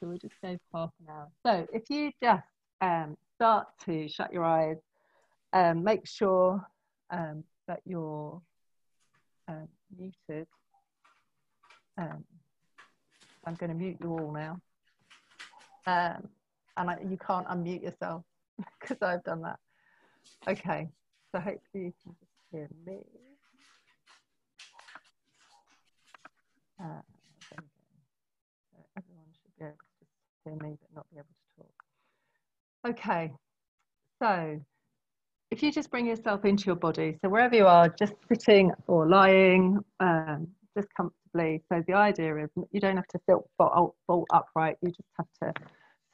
So we'll just go for half an hour. So if you just um, start to shut your eyes, um, make sure um, that you're um, muted. Um, I'm going to mute you all now. Um, and I, you can't unmute yourself because I've done that. Okay, so hopefully you can just hear me. Uh, everyone should be able to just hear me but not be able to talk. Okay, so if you just bring yourself into your body, so wherever you are, just sitting or lying, um, just comfortably. So the idea is you don't have to sit bolt, upright, you just have to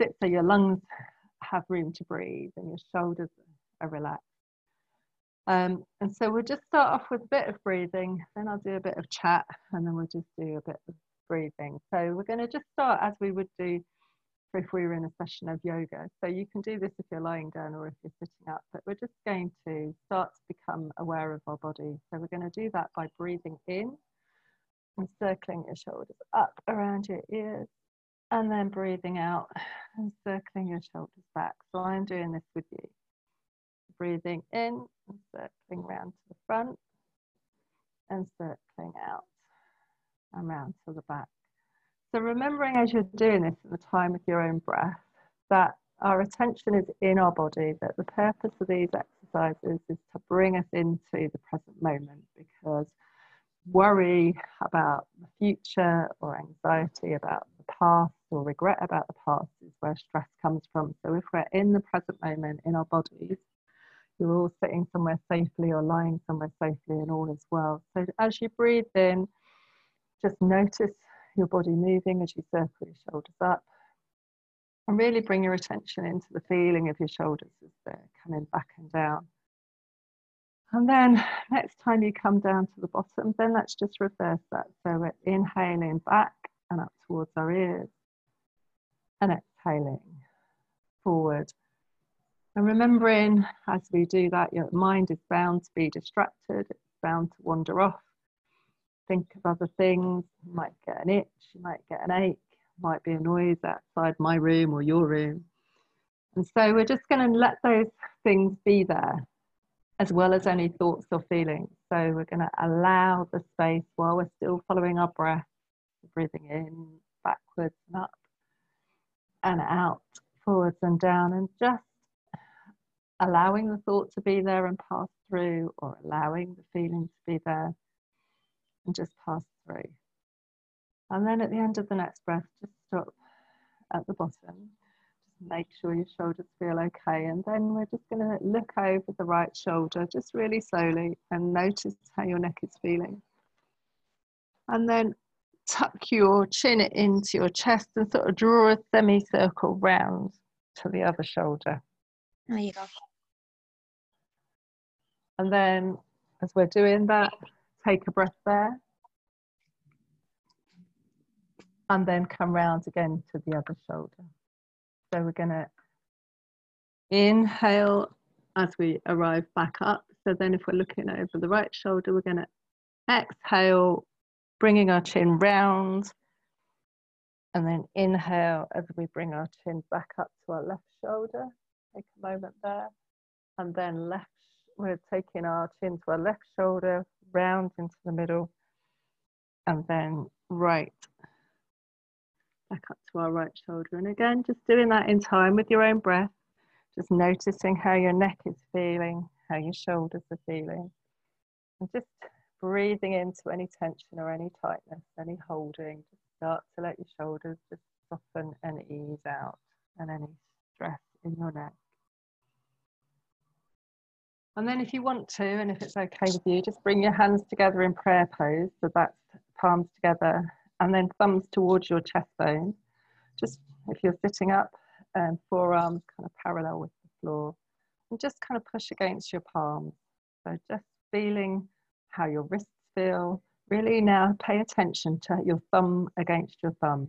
sit so your lungs have room to breathe and your shoulders are relaxed. Um, and so we'll just start off with a bit of breathing, then I'll do a bit of chat, and then we'll just do a bit of breathing. So we're going to just start as we would do if we were in a session of yoga. So you can do this if you're lying down or if you're sitting up, but we're just going to start to become aware of our body. So we're going to do that by breathing in and circling your shoulders up around your ears and then breathing out and circling your shoulders back. So I'm doing this with you. Breathing in and circling round to the front and circling out and round to the back. So remembering as you're doing this at the time with your own breath, that our attention is in our body, that the purpose of these exercises is to bring us into the present moment because worry about the future or anxiety about the past or regret about the past is where stress comes from. So if we're in the present moment in our bodies, you're all sitting somewhere safely or lying somewhere safely and all is well. So as you breathe in, just notice your body moving as you circle your shoulders up. And really bring your attention into the feeling of your shoulders as they're coming back and down. And then next time you come down to the bottom, then let's just reverse that. So we're inhaling back and up towards our ears and exhaling forward and remembering as we do that, your mind is bound to be distracted, it's bound to wander off, think of other things. You might get an itch, you might get an ache, might be a noise outside my room or your room. And so we're just going to let those things be there as well as any thoughts or feelings. So we're going to allow the space while we're still following our breath, breathing in, backwards and up and out, forwards and down, and just allowing the thought to be there and pass through, or allowing the feeling to be there and just pass through. And then at the end of the next breath, just stop at the bottom. Just make sure your shoulders feel okay. And then we're just going to look over the right shoulder just really slowly and notice how your neck is feeling. And then tuck your chin into your chest and sort of draw a semicircle round to the other shoulder. There you go. And then as we're doing that, take a breath there. And then come round again to the other shoulder. So we're going to inhale as we arrive back up. So then if we're looking over the right shoulder, we're going to exhale, bringing our chin round. And then inhale as we bring our chin back up to our left shoulder. Take a moment there. And then left we're taking our chin to our left shoulder, round into the middle, and then right back up to our right shoulder. And again, just doing that in time with your own breath, just noticing how your neck is feeling, how your shoulders are feeling, and just breathing into any tension or any tightness, any holding. Just start to let your shoulders just soften and ease out, and any stress in your neck. And then if you want to, and if it's okay with you, just bring your hands together in prayer pose. So that's palms together and then thumbs towards your chest bone. Just if you're sitting up, and forearms kind of parallel with the floor. And just kind of push against your palms. So just feeling how your wrists feel. Really now pay attention to your thumb against your thumb,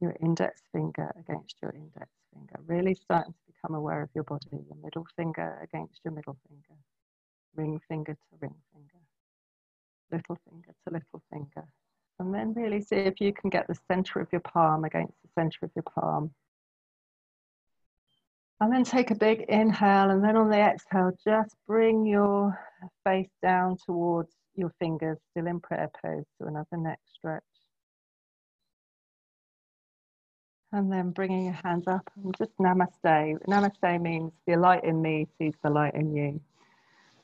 your index finger against your index finger. Really starting to become aware of your body, your middle finger against your middle finger, ring finger to ring finger, little finger to little finger, And then really see if you can get the center of your palm against the center of your palm. And then take a big inhale, and then on the exhale, just bring your face down towards your fingers, still in prayer pose, to another neck stretch. And then bringing your hands up and just namaste. Namaste means the light in me sees the light in you.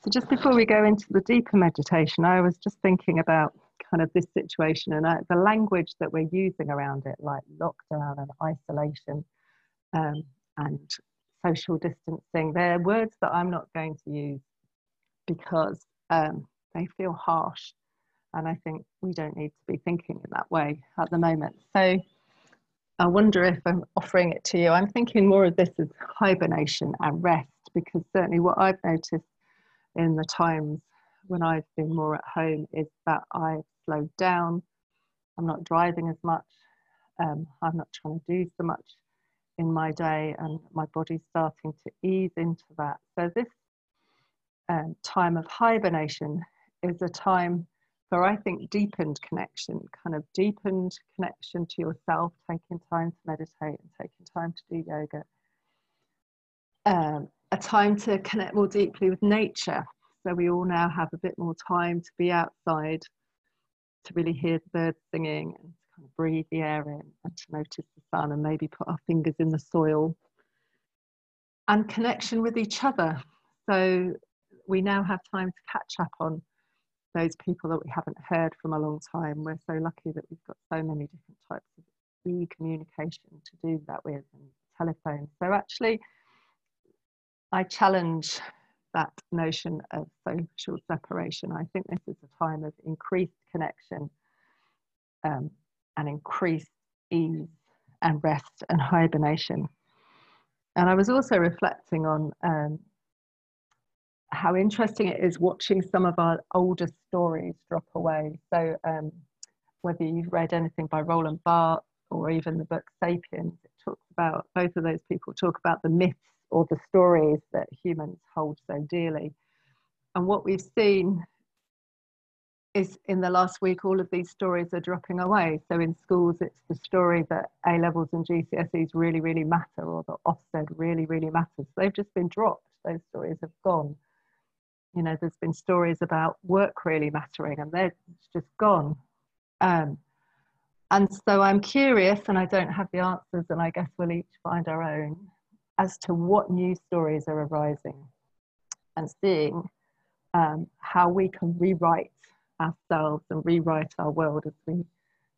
So, just before we go into the deeper meditation, I was just thinking about kind of this situation and uh, the language that we're using around it, like lockdown and isolation um, and social distancing. They're words that I'm not going to use because um, they feel harsh. And I think we don't need to be thinking in that way at the moment. So I wonder if I'm offering it to you. I'm thinking more of this as hibernation and rest because certainly what I've noticed in the times when I've been more at home is that I've slowed down. I'm not driving as much. Um, I'm not trying to do so much in my day, and my body's starting to ease into that. So, this um, time of hibernation is a time for, I think, deepened connection, kind of deepened connection to yourself, taking time to meditate and taking time to do yoga. Um, a time to connect more deeply with nature. So we all now have a bit more time to be outside, to really hear the birds singing and kind of breathe the air in and to notice the sun and maybe put our fingers in the soil. And connection with each other. So we now have time to catch up on those people that we haven't heard from a long time. We're so lucky that we've got so many different types of e-communication to do that with and telephone. So actually, I challenge that notion of social separation. I think this is a time of increased connection um, and increased ease and rest and hibernation. And I was also reflecting on um, how interesting it is watching some of our older stories drop away. So, um, whether you've read anything by Roland Barthes or even the book Sapiens, it talks about both of those people talk about the myths or the stories that humans hold so dearly. And what we've seen is in the last week, all of these stories are dropping away. So in schools, it's the story that A levels and GCSEs really, really matter, or that Ofsted really, really matters. They've just been dropped. Those stories have gone you know there's been stories about work really mattering and they're just gone. Um, and so i'm curious and i don't have the answers and i guess we'll each find our own as to what new stories are arising and seeing um, how we can rewrite ourselves and rewrite our world as we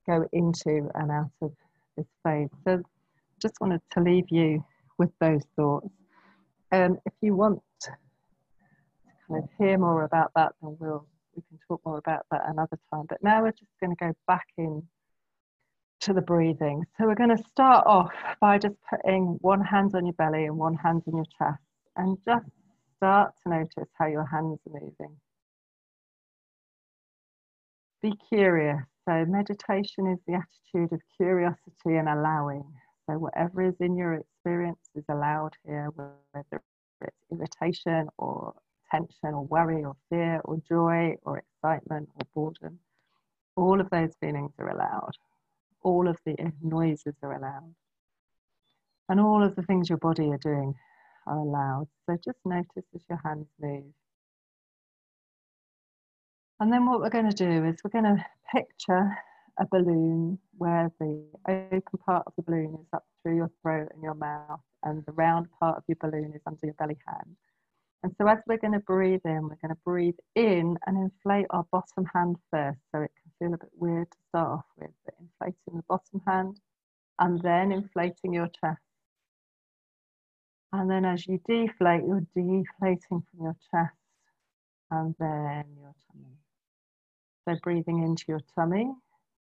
go into and out of this phase. So just wanted to leave you with those thoughts. Um, if you want kind of hear more about that, then we'll we can talk more about that another time. But now we're just going to go back in to the breathing. So we're going to start off by just putting one hand on your belly and one hand on your chest, and just start to notice how your hands are moving. Be curious. So meditation is the attitude of curiosity and allowing. So whatever is in your experience is allowed here, whether it's irritation or tension or worry or fear or joy or excitement or boredom. All of those feelings are allowed. All of the noises are allowed. And all of the things your body are doing are allowed. So just notice as your hands move. And then what we're going to do is we're going to picture a balloon where the open part of the balloon is up through your throat and your mouth, and the round part of your balloon is under your belly hand. And so as we're going to breathe in, we're going to breathe in and inflate our bottom hand first. So it can feel a bit weird to start off with, but inflating the bottom hand and then inflating your chest. And then as you deflate, you're deflating from your chest and then your tummy. So breathing into your tummy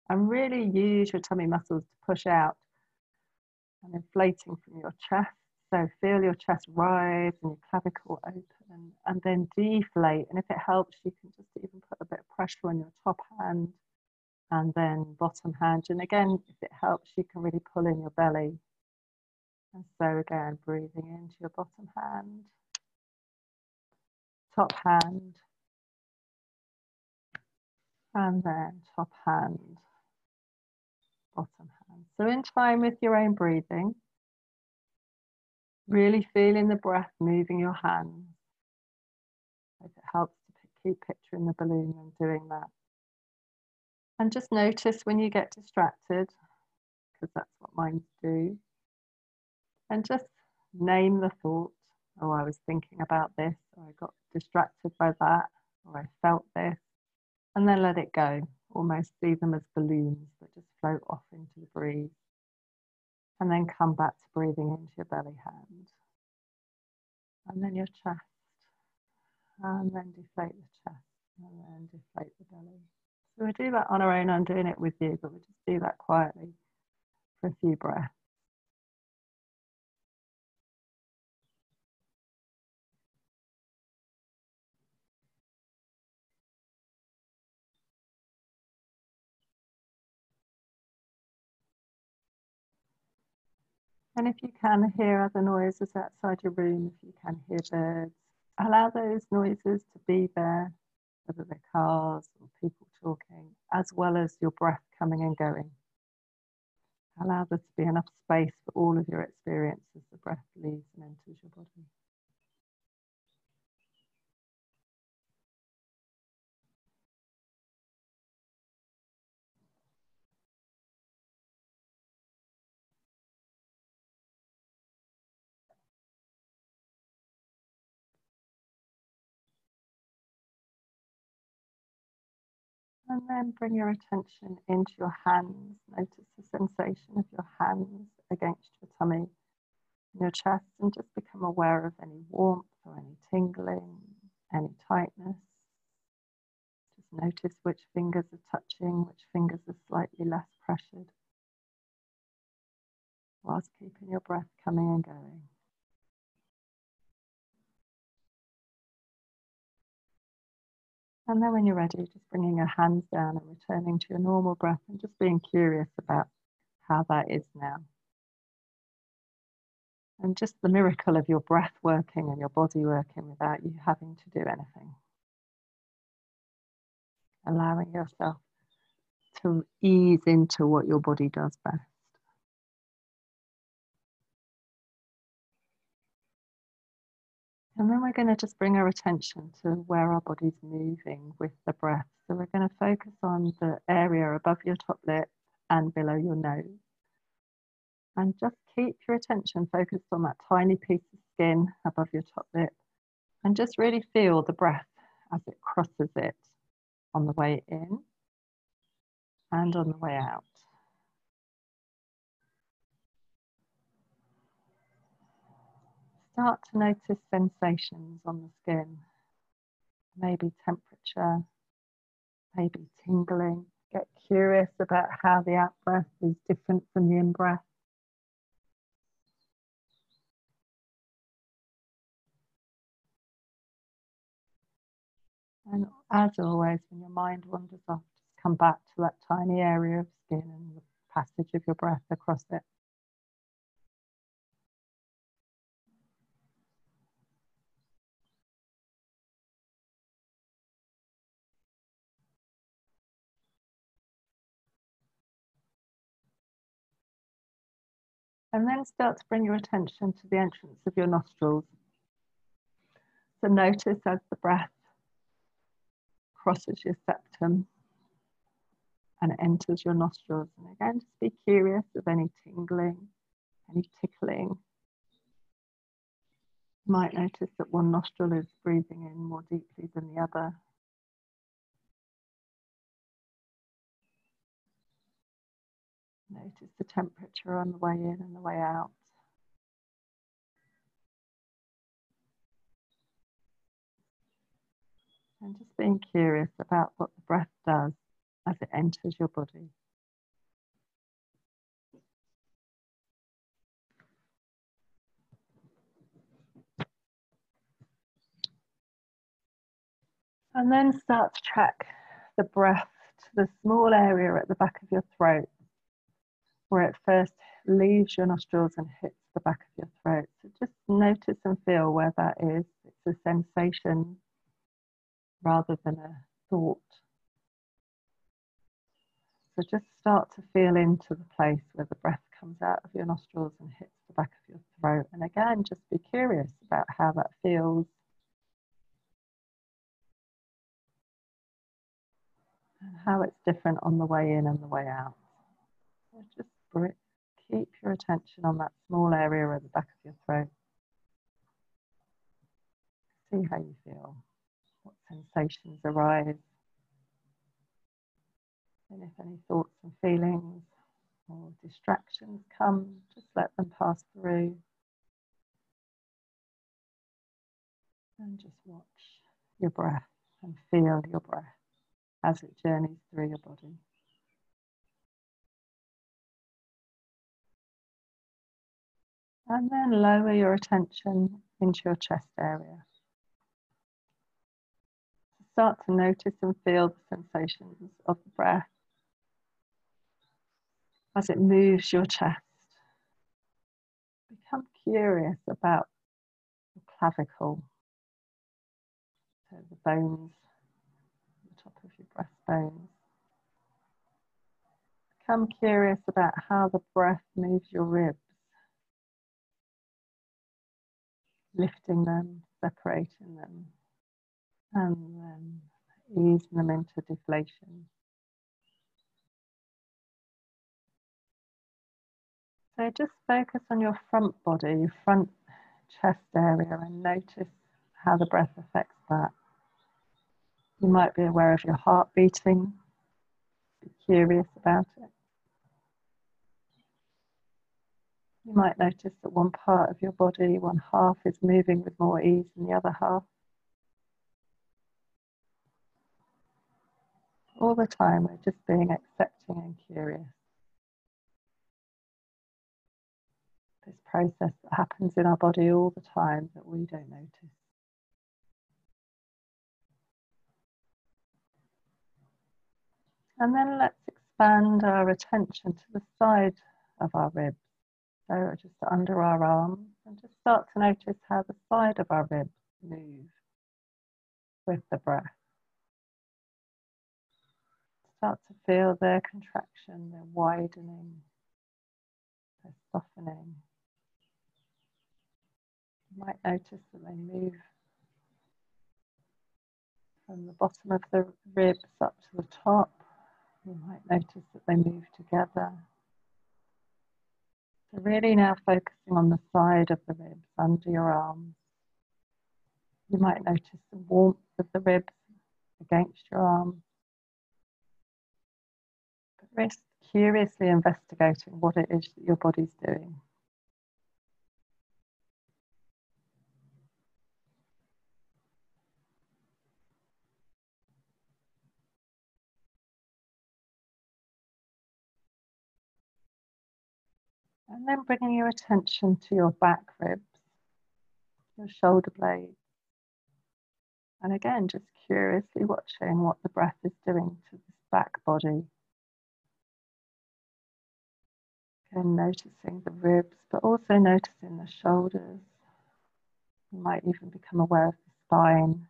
and really use your tummy muscles to push out and inflating from your chest so feel your chest rise and your clavicle open and then deflate. And if it helps, you can just even put a bit of pressure on your top hand and then bottom hand. And again, if it helps, you can really pull in your belly. And so again, breathing into your bottom hand, top hand, and then top hand. bottom hand. So in time with your own breathing, really feeling the breath moving your hands. If it helps to keep picturing the balloon and doing that. And just notice when you get distracted, because that's what minds do. And just name the thought. Oh, I was thinking about this, or I got distracted by that, or I felt this. And then let it go. Almost see them as balloons that just float off into the breeze. And then come back to breathing into your belly hand. And then your chest. And then deflate the chest. And then deflate the belly. So we do that on our own. I'm doing it with you, but we just do that quietly for a few breaths. And if you can hear other noises outside your room, if you can hear birds, allow those noises to be there, whether they're cars or people talking, as well as your breath coming and going. Allow there to be enough space for all of your experience as the breath leaves and enters your body. And then bring your attention into your hands. Notice the sensation of your hands against your tummy, and your chest, and just become aware of any warmth or any tingling, any tightness. Just notice which fingers are touching, which fingers are slightly less pressured, whilst keeping your breath coming and going. And then when you're ready, just bringing your hands down and returning to your normal breath and just being curious about how that is now. And just the miracle of your breath working and your body working without you having to do anything. Allowing yourself to ease into what your body does best. And then we're going to just bring our attention to where our body's moving with the breath. So we're going to focus on the area above your top lip and below your nose. And just keep your attention focused on that tiny piece of skin above your top lip. And just really feel the breath as it crosses it on the way in and on the way out. Start to notice sensations on the skin, maybe temperature, maybe tingling. Get curious about how the out breath is different from the in breath. And as always, when your mind wanders off, just come back to that tiny area of skin and the passage of your breath across it. And then start to bring your attention to the entrance of your nostrils. So notice as the breath crosses your septum and enters your nostrils. And again, just be curious of any tingling, any tickling. You might notice that one nostril is breathing in more deeply than the other. Notice the temperature on the way in and the way out. And just being curious about what the breath does as it enters your body. And then start to track the breath to the small area at the back of your throat where it first leaves your nostrils and hits the back of your throat. So just notice and feel where that is. It's a sensation rather than a thought. So just start to feel into the place where the breath comes out of your nostrils and hits the back of your throat. And again, just be curious about how that feels. And how it's different on the way in and the way out. So just keep your attention on that small area at the back of your throat. See how you feel, what sensations arise, and if any thoughts and feelings or distractions come, just let them pass through. And just watch your breath and feel your breath as it journeys through your body. And then lower your attention into your chest area. Start to notice and feel the sensations of the breath as it moves your chest. Become curious about the clavicle, so the bones, the top of your breastbones. Become curious about how the breath moves your ribs. Lifting them, separating them, and then easing them into deflation. So just focus on your front body, your front chest area, and notice how the breath affects that. You might be aware of your heart beating, be curious about it. You might notice that one part of your body, one half, is moving with more ease than the other half. All the time, we're just being accepting and curious. This process that happens in our body all the time that we don't notice. And then let's expand our attention to the side of our ribs. So just under our arms and just start to notice how the side of our ribs move with the breath. Start to feel their contraction, their widening, their softening. You might notice that they move from the bottom of the ribs up to the top. You might notice that they move together so really now focusing on the side of the ribs under your arms. You might notice the warmth of the ribs against your arms. But rest curiously investigating what it is that your body's doing. And then bringing your attention to your back ribs, your shoulder blades. And again, just curiously watching what the breath is doing to this back body. Again, noticing the ribs, but also noticing the shoulders. You might even become aware of the spine.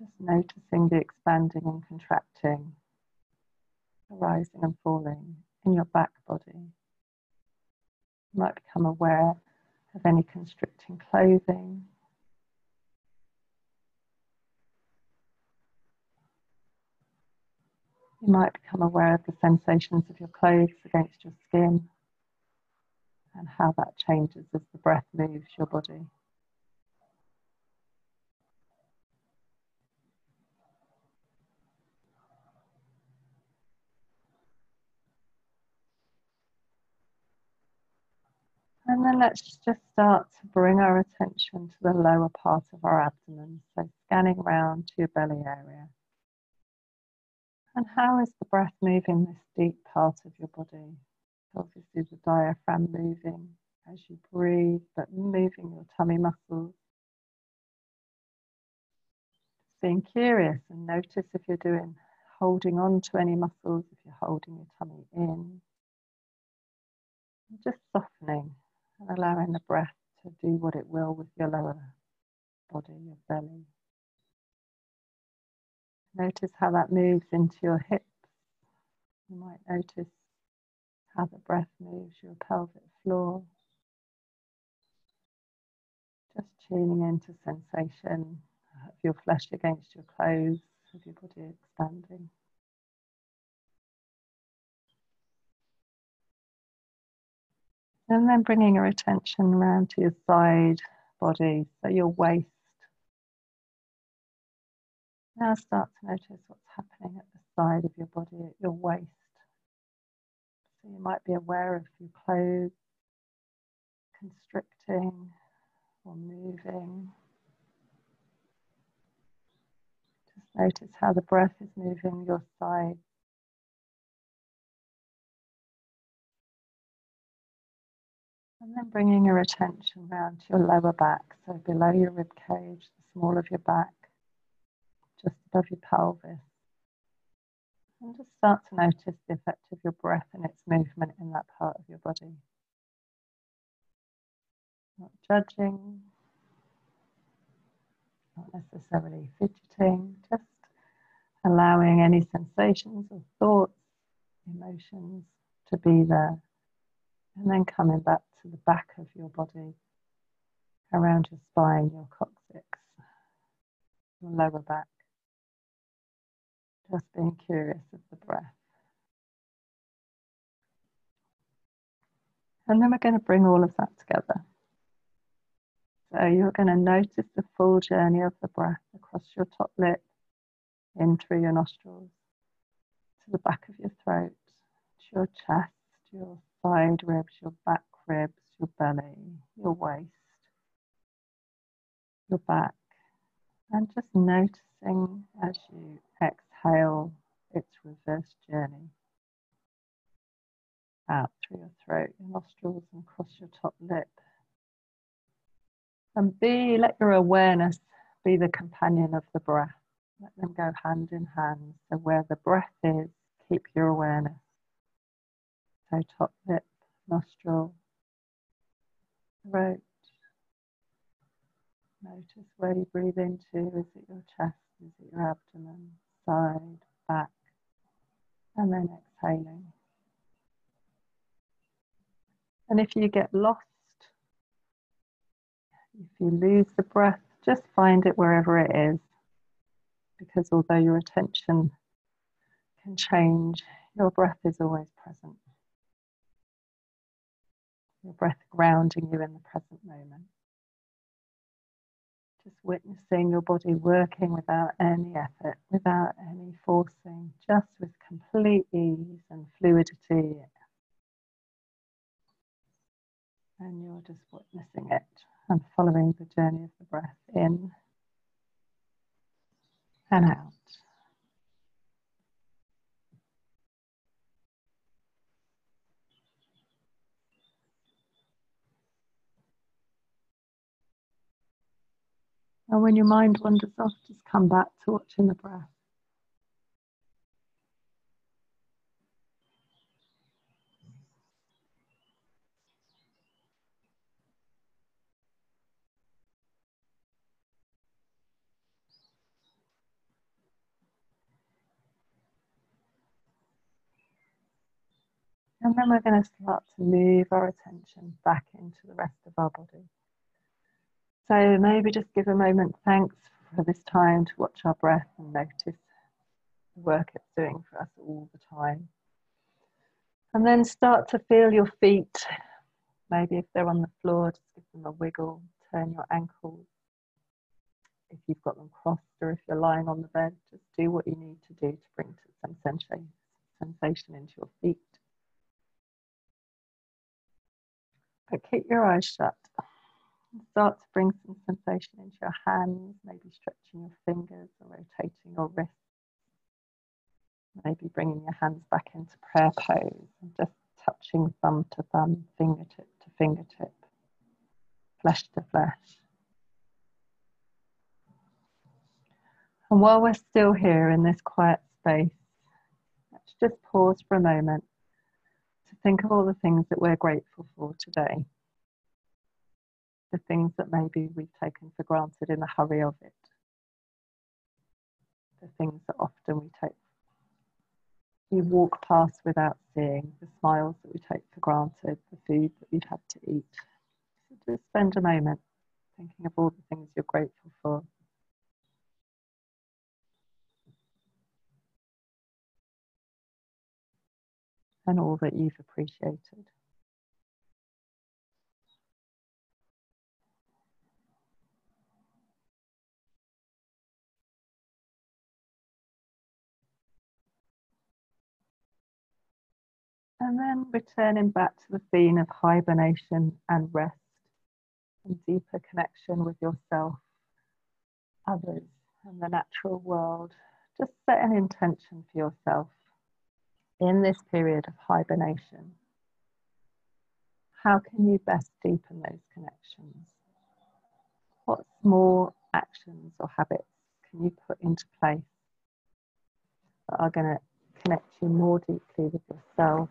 Just noticing the expanding and contracting, rising and falling in your back body. You might become aware of any constricting clothing. You might become aware of the sensations of your clothes against your skin and how that changes as the breath moves your body. And then let's just start to bring our attention to the lower part of our abdomen. So scanning around to your belly area. And how is the breath moving this deep part of your body? Obviously the diaphragm moving as you breathe, but moving your tummy muscles. Being curious and notice if you're doing holding on to any muscles, if you're holding your tummy in. Just softening and allowing the breath to do what it will with your lower body, your belly. Notice how that moves into your hips. You might notice how the breath moves your pelvic floor. Just tuning into sensation of your flesh against your clothes, of your body expanding. And then bringing your attention around to your side body, so your waist. Now start to notice what's happening at the side of your body, at your waist. So you might be aware of your clothes constricting or moving. Just notice how the breath is moving your side. And then bringing your attention round to your lower back, so below your rib cage, the small of your back, just above your pelvis. And just start to notice the effect of your breath and its movement in that part of your body. Not judging, not necessarily fidgeting, just allowing any sensations or thoughts, emotions to be there. And then coming back to the back of your body, around your spine, your coccyx, your lower back. Just being curious of the breath. And then we're going to bring all of that together. So you're going to notice the full journey of the breath across your top lip, in through your nostrils, to the back of your throat, to your chest, to your side ribs, your back ribs, your belly, your waist, your back, and just noticing as you exhale its reverse journey out through your throat, your nostrils, and across your top lip. And be, let your awareness be the companion of the breath. Let them go hand in hand. So where the breath is, keep your awareness. So top lip, nostril, throat. Notice where you breathe into. Is it your chest? Is it your abdomen? Side, back, and then exhaling. And if you get lost, if you lose the breath, just find it wherever it is. Because although your attention can change, your breath is always present your breath grounding you in the present moment. Just witnessing your body working without any effort, without any forcing, just with complete ease and fluidity. And you're just witnessing it and following the journey of the breath in and out. And when your mind wanders off, just come back to watching the breath. And then we're going to start to move our attention back into the rest of our body. So maybe just give a moment thanks for this time to watch our breath and notice the work it's doing for us all the time. And then start to feel your feet. Maybe if they're on the floor, just give them a wiggle, turn your ankles. If you've got them crossed or if you're lying on the bed, just do what you need to do to bring some sensation, into your feet. But keep your eyes shut. Start to bring some sensation into your hands, maybe stretching your fingers or rotating your wrists. Maybe bringing your hands back into prayer pose and just touching thumb to thumb, fingertip to fingertip, flesh to flesh. And while we're still here in this quiet space, let's just pause for a moment to think of all the things that we're grateful for today. The things that maybe we've taken for granted in the hurry of it. The things that often we take, we walk past without seeing, the smiles that we take for granted, the food that we've had to eat. So just spend a moment thinking of all the things you're grateful for. And all that you've appreciated. Returning back to the theme of hibernation and rest and deeper connection with yourself, others, and the natural world. Just set an intention for yourself in this period of hibernation. How can you best deepen those connections? What small actions or habits can you put into place that are going to connect you more deeply with yourself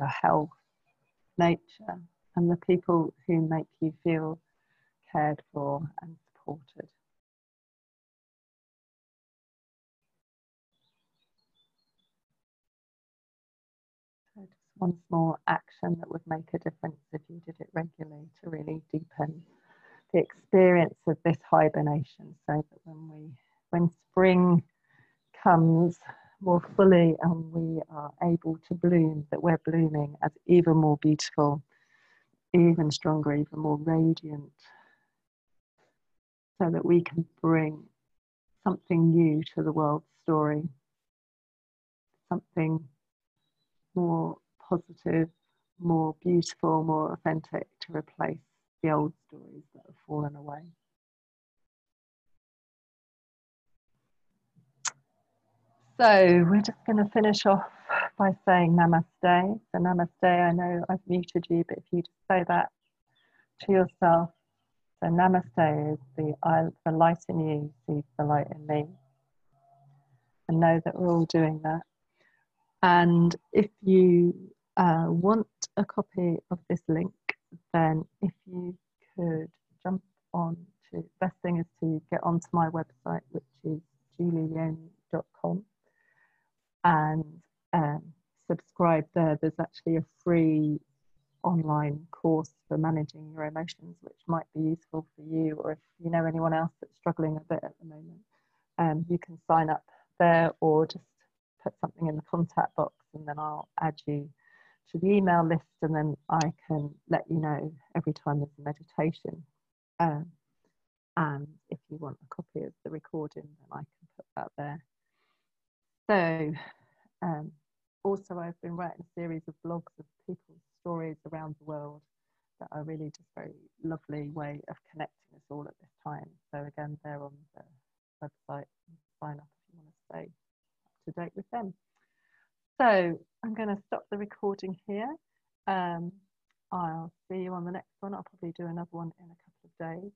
your health, nature, and the people who make you feel cared for and supported. So just one small action that would make a difference if you did it regularly to really deepen the experience of this hibernation so that when we when spring comes more fully and we are able to bloom, that we're blooming as even more beautiful, even stronger, even more radiant, so that we can bring something new to the world's story, something more positive, more beautiful, more authentic to replace the old stories that have fallen away. So we're just going to finish off by saying namaste. So namaste, I know I've muted you, but if you just say that to yourself. So namaste is the, I, the light in you sees the light in me. And know that we're all doing that. And if you uh, want a copy of this link, then if you could jump on to, best thing is to get onto my website, which is julieleone.com and um, subscribe there. There's actually a free online course for managing your emotions, which might be useful for you, or if you know anyone else that's struggling a bit at the moment, um, you can sign up there or just put something in the contact box and then I'll add you to the email list and then I can let you know every time there's a meditation. Um, and if you want a copy of the recording, then I can put that there. So, um, also, I've been writing a series of blogs of people's stories around the world that are really just very lovely way of connecting us all at this time. So again, they're on the website. Sign up if you want to stay up to date with them. So I'm going to stop the recording here. Um, I'll see you on the next one. I'll probably do another one in a couple of days.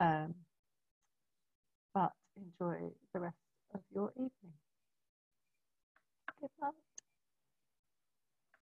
Um, but enjoy the rest of your evening. Good.